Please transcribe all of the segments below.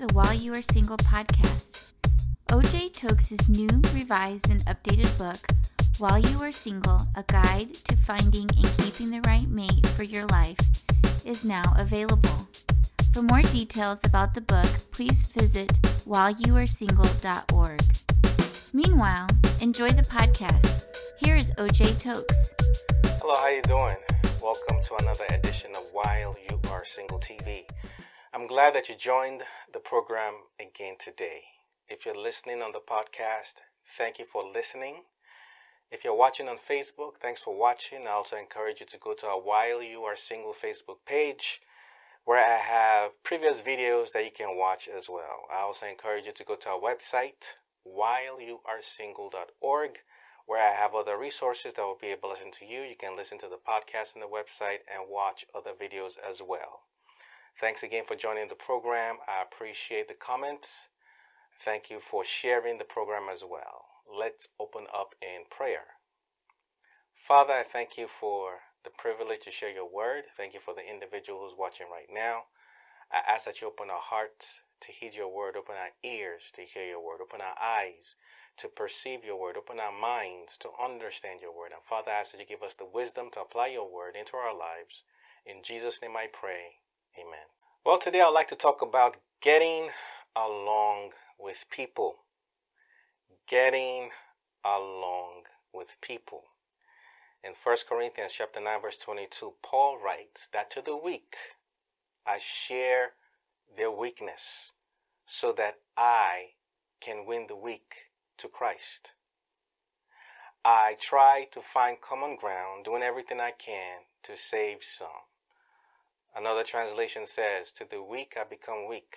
the While You Are Single podcast. OJ Toks' new, revised, and updated book, While You Are Single A Guide to Finding and Keeping the Right Mate for Your Life, is now available. For more details about the book, please visit whileyouaresingle.org. Meanwhile, enjoy the podcast. Here is OJ Toks. Hello, how you doing? Welcome to another edition of While You Are Single TV. I'm glad that you joined the program again today. If you're listening on the podcast, thank you for listening. If you're watching on Facebook, thanks for watching. I also encourage you to go to our While You Are Single Facebook page where I have previous videos that you can watch as well. I also encourage you to go to our website, whileyouaresingle.org, where I have other resources that will be to listen to you. You can listen to the podcast on the website and watch other videos as well. Thanks again for joining the program. I appreciate the comments. Thank you for sharing the program as well. Let's open up in prayer. Father, I thank you for the privilege to share your word. Thank you for the individual who's watching right now. I ask that you open our hearts to heed your word, open our ears to hear your word, open our eyes to perceive your word, open our minds to understand your word. And Father, I ask that you give us the wisdom to apply your word into our lives. In Jesus' name I pray. Amen. Well, today I'd like to talk about getting along with people. Getting along with people. In 1 Corinthians chapter 9 verse 22, Paul writes that to the weak I share their weakness so that I can win the weak to Christ. I try to find common ground, doing everything I can to save some. Another translation says, To the weak I become weak.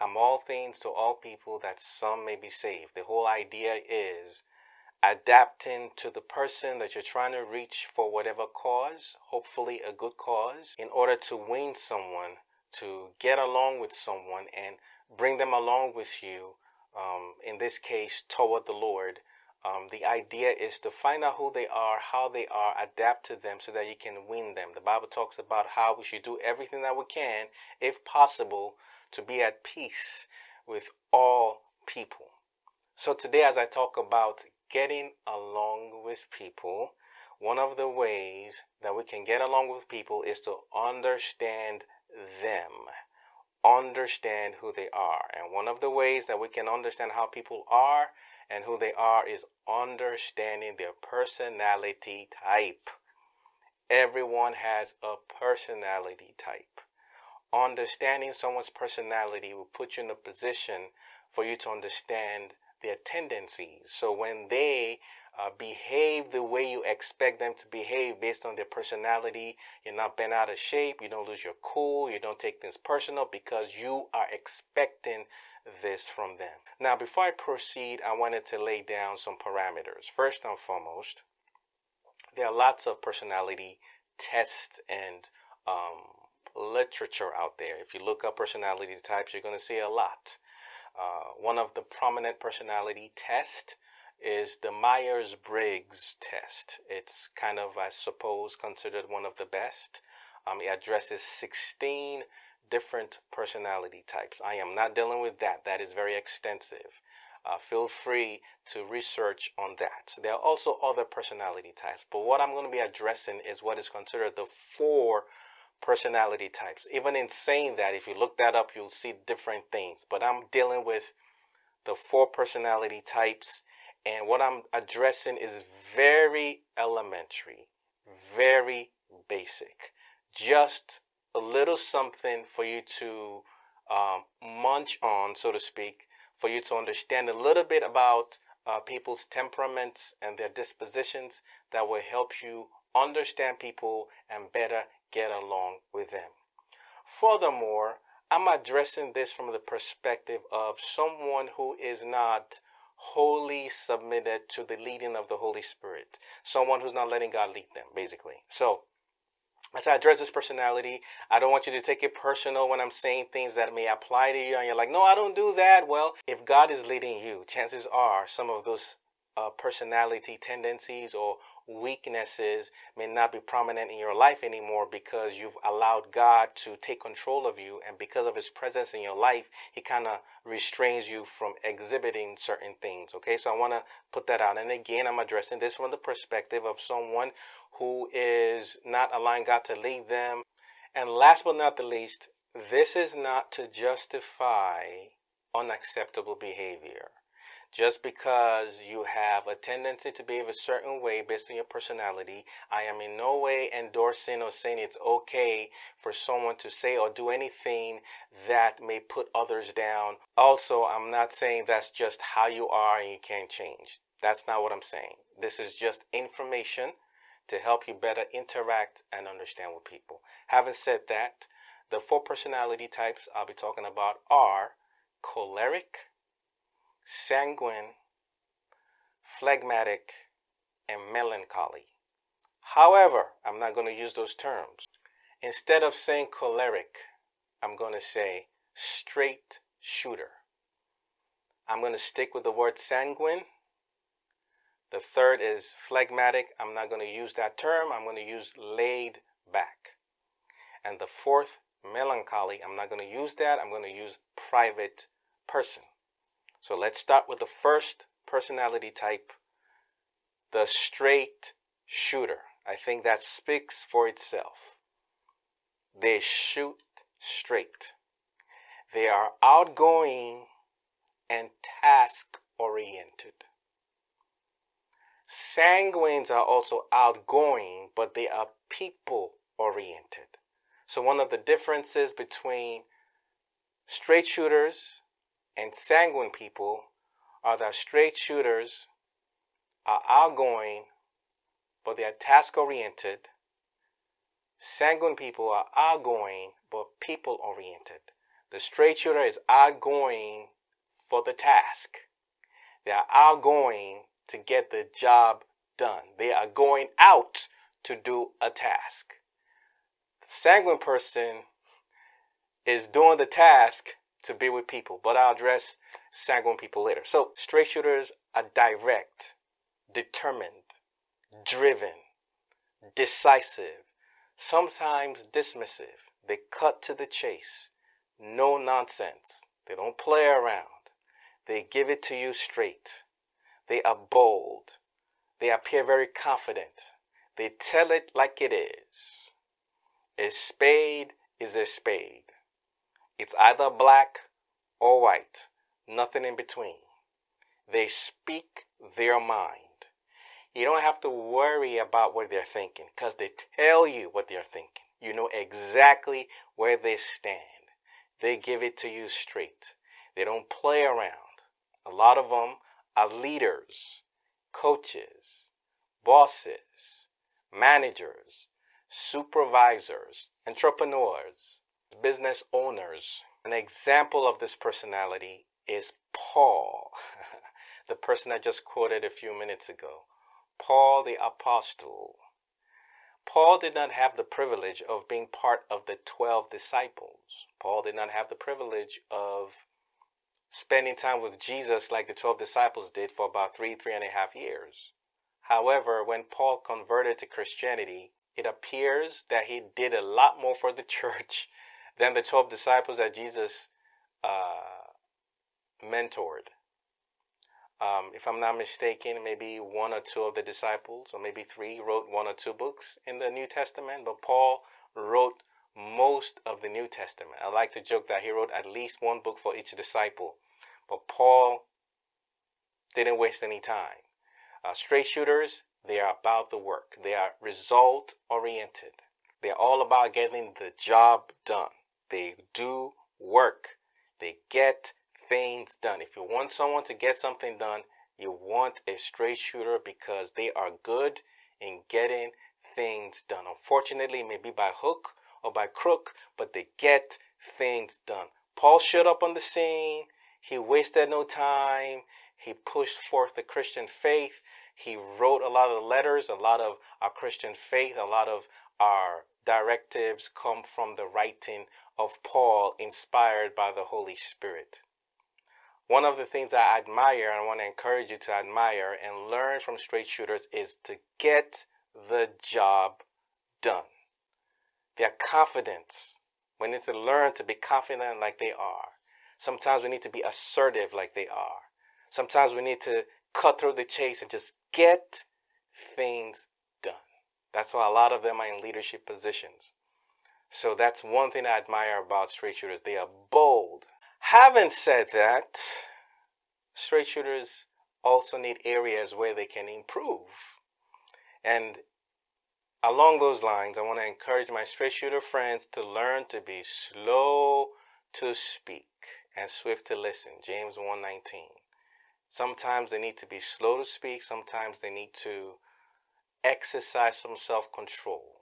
I'm all things to all people that some may be saved. The whole idea is adapting to the person that you're trying to reach for whatever cause, hopefully a good cause, in order to win someone, to get along with someone and bring them along with you, um, in this case, toward the Lord. Um, the idea is to find out who they are, how they are, adapt to them so that you can win them. The Bible talks about how we should do everything that we can, if possible, to be at peace with all people. So today, as I talk about getting along with people, one of the ways that we can get along with people is to understand them, understand who they are. And one of the ways that we can understand how people are and who they are is understanding their personality type. Everyone has a personality type. Understanding someone's personality will put you in a position for you to understand their tendencies. So when they uh, behave the way you expect them to behave based on their personality, you're not bent out of shape, you don't lose your cool, you don't take things personal because you are expecting this from them. Now, before I proceed, I wanted to lay down some parameters. First and foremost, there are lots of personality tests and um, literature out there. If you look up personality types, you're going to see a lot. Uh, one of the prominent personality tests is the Myers Briggs test. It's kind of, I suppose, considered one of the best. Um, it addresses 16 different personality types. I am not dealing with that, that is very extensive. Uh, feel free to research on that. There are also other personality types, but what I'm going to be addressing is what is considered the four personality types. Even in saying that, if you look that up, you'll see different things. But I'm dealing with the four personality types, and what I'm addressing is very elementary, very basic. Just a little something for you to um, munch on, so to speak, for you to understand a little bit about uh, people's temperaments and their dispositions that will help you understand people and better get along with them. Furthermore, I'm addressing this from the perspective of someone who is not wholly submitted to the leading of the Holy Spirit, someone who's not letting God lead them, basically. So, as I address this personality, I don't want you to take it personal when I'm saying things that may apply to you and you're like, no, I don't do that. Well, if God is leading you, chances are some of those uh, personality tendencies or weaknesses may not be prominent in your life anymore because you've allowed God to take control of you. And because of his presence in your life, he kind of restrains you from exhibiting certain things. Okay, so I want to put that out. And again, I'm addressing this from the perspective of someone who is not allowing God to lead them. And last but not the least, this is not to justify unacceptable behavior. Just because you have a tendency to behave a certain way based on your personality, I am in no way endorsing or saying it's okay for someone to say or do anything that may put others down. Also, I'm not saying that's just how you are and you can't change. That's not what I'm saying. This is just information to help you better interact and understand with people. Having said that, the four personality types I'll be talking about are choleric, sanguine, phlegmatic, and melancholy. However, I'm not going to use those terms. Instead of saying choleric, I'm going to say straight shooter. I'm going to stick with the word sanguine. The third is phlegmatic. I'm not going to use that term. I'm going to use laid back. And the fourth, melancholy, I'm not going to use that. I'm going to use private person. So let's start with the first personality type, the straight shooter. I think that speaks for itself. They shoot straight. They are outgoing and task oriented. Sanguines are also outgoing, but they are people oriented. So, one of the differences between straight shooters and sanguine people are that straight shooters are outgoing, but they are task oriented. Sanguine people are outgoing, but people oriented. The straight shooter is outgoing for the task. They are outgoing to get the job done. They are going out to do a task. The sanguine person is doing the task to be with people, but I'll address sanguine people later. So, straight shooters are direct, determined, driven, decisive, sometimes dismissive. They cut to the chase, no nonsense. They don't play around. They give it to you straight. They are bold. They appear very confident. They tell it like it is. A spade is a spade. It's either black or white, nothing in between. They speak their mind. You don't have to worry about what they're thinking because they tell you what they're thinking. You know exactly where they stand. They give it to you straight. They don't play around. A lot of them are leaders, coaches, bosses, managers, supervisors, entrepreneurs, business owners. An example of this personality is Paul, the person I just quoted a few minutes ago. Paul the Apostle. Paul did not have the privilege of being part of the 12 disciples. Paul did not have the privilege of spending time with Jesus like the 12 disciples did for about three, three and a half years. However, when Paul converted to Christianity, it appears that he did a lot more for the church than the 12 disciples that Jesus uh, mentored. Um, if I'm not mistaken, maybe one or two of the disciples, or maybe three, wrote one or two books in the New Testament, but Paul wrote most of the New Testament. I like to joke that he wrote at least one book for each disciple, but Paul didn't waste any time. Uh, straight shooters, they are about the work, they are result oriented, they're all about getting the job done. They do work. They get things done. If you want someone to get something done, you want a straight shooter because they are good in getting things done. Unfortunately, maybe by hook or by crook, but they get things done. Paul showed up on the scene. He wasted no time. He pushed forth the Christian faith. He wrote a lot of letters, a lot of our Christian faith, a lot of our directives come from the writing of Paul inspired by the Holy Spirit. one of the things I admire and I want to encourage you to admire and learn from straight shooters is to get the job done. Their confidence. We need to learn to be confident like they are. Sometimes we need to be assertive like they are. Sometimes we need to cut through the chase and just get things. That's why a lot of them are in leadership positions. So that's one thing I admire about straight shooters. They are bold. Having said that, straight shooters also need areas where they can improve. And along those lines, I want to encourage my straight shooter friends to learn to be slow to speak and swift to listen. James 119. Sometimes they need to be slow to speak, sometimes they need to exercise some self-control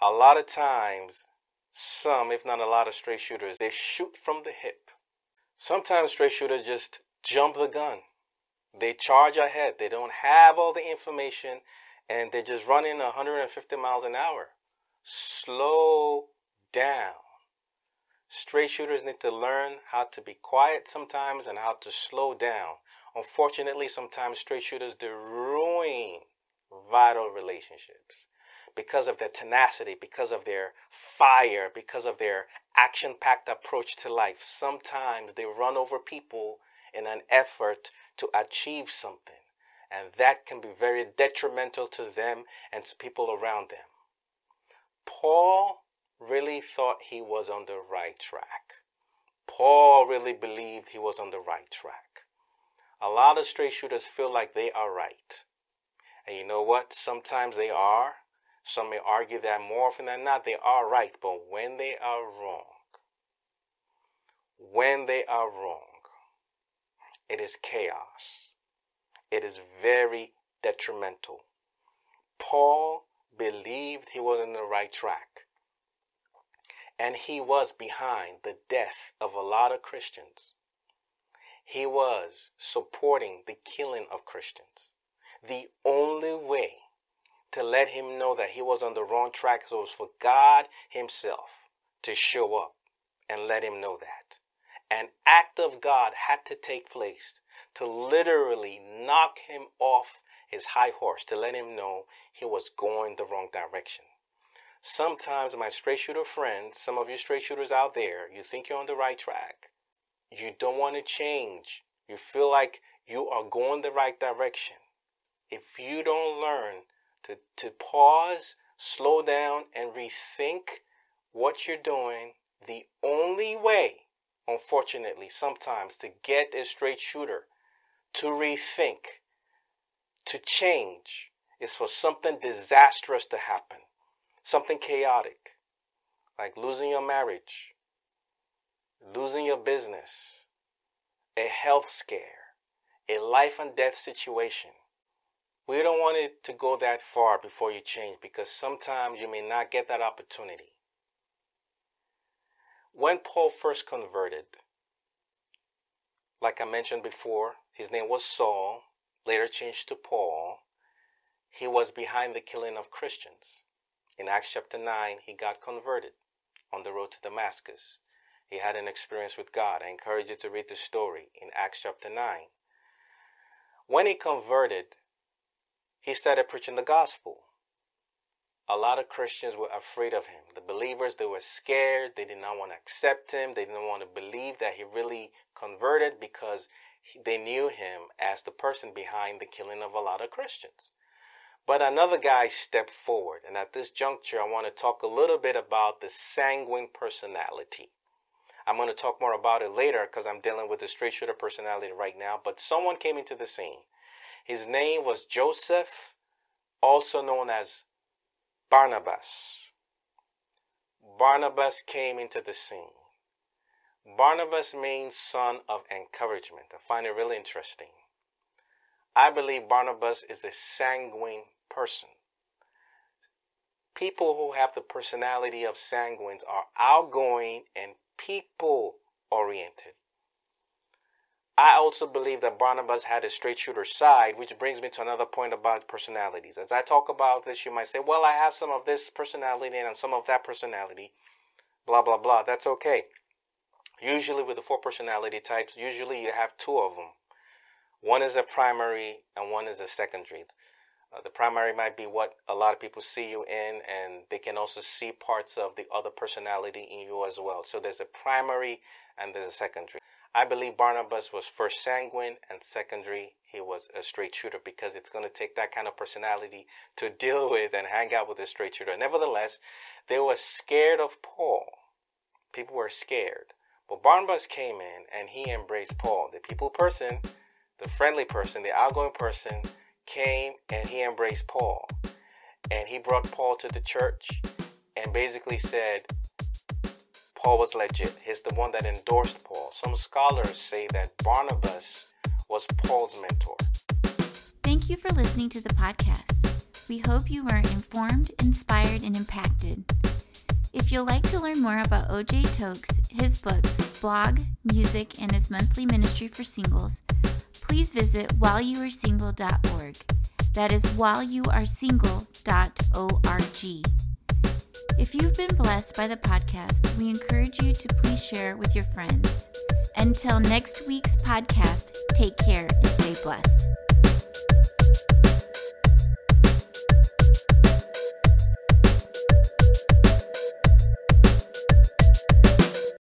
a lot of times, some, if not a lot of straight shooters, they shoot from the hip. Sometimes straight shooters just jump the gun. They charge ahead. They don't have all the information and they're just running 150 miles an hour. Slow down. Straight shooters need to learn how to be quiet sometimes and how to slow down. Unfortunately, sometimes straight shooters they ruin vital relationships because of their tenacity, because of their fire, because of their action packed approach to life. Sometimes they run over people in an effort to achieve something, and that can be very detrimental to them and to people around them. Paul really thought he was on the right track. Paul really believed he was on the right track. A lot of straight shooters feel like they are right. And you know what? Sometimes they are, some may argue that more often than not they are right, but when they are wrong, when they are wrong, it is chaos. It is very detrimental. Paul believed he was on the right track. And he was behind the death of a lot of Christians. He was supporting the killing of Christians. The only way to let him know that he was on the wrong track. Was for God Himself to show up and let him know that. An act of God had to take place to literally knock him off his high horse, to let him know he was going the wrong direction. Sometimes, my straight shooter friends, some of you straight shooters out there, you think you're on the right track. You don't want to change. You feel like you are going the right direction. If you don't learn to, to pause, slow down, and rethink what you're doing. The only way, unfortunately, sometimes to get a straight shooter to rethink, to change, is for something disastrous to happen, something chaotic, like losing your marriage, losing your business, a health scare, a life and death situation we don't want it to go that far before you change because sometimes you may not get that opportunity. When Paul first converted, like I mentioned before, his name was Saul, later changed to Paul. He was behind the killing of Christians. In Acts chapter 9, he got converted on the road to Damascus. He had an experience with God. I encourage you to read the story in Acts chapter 9. When he converted, he started preaching the gospel. A lot of Christians were afraid of him. The believers, they were scared. They did not want to accept him. They didn't want to believe that he really converted because they knew him as the person behind the killing of a lot of Christians. But another guy stepped forward. And at this juncture, I want to talk a little bit about the sanguine personality. I'm going to talk more about it later because I'm dealing with the straight shooter personality right now. But someone came into the scene. His name was Joseph, also known as Barnabas. Barnabas came into the scene. Barnabas means son of encouragement. I find it really interesting. I believe Barnabas is a sanguine person. People who have the personality of sanguines are outgoing and people oriented. I also believe that Barnabas had a straight shooter side, which brings me to another point about personalities. As I talk about this, you might say, well, I have some of this personality and some of that personality, blah, blah, blah. That's okay. Usually, with the four personality types, usually you have two of them. One is a primary and one is a secondary. Uh, the primary might be what a lot of people see you in, and they can also see parts of the other personality in you as well. So there's a primary and there's a secondary. I believe Barnabas was first sanguine and secondary, he was a straight shooter because it's going to take that kind of personality to deal with and hang out with a straight shooter. Nevertheless, they were scared of Paul. People were scared. But Barnabas came in and he embraced Paul. The people person, the friendly person, the outgoing person came and he embraced Paul. And he brought Paul to the church and basically said Paul was legit. He's the one that endorsed Paul. Some scholars say that Barnabas was Paul's mentor. Thank you for listening to the podcast. We hope you were informed, inspired, and impacted. If you'd like to learn more about OJ Toks, his books, blog, music, and his monthly ministry for singles, please visit whileyouaresingle.org. That is whileyouaresingle.org. If you've been blessed by the podcast, we encourage you to please share with your friends. Until next week's podcast, take care and stay blessed.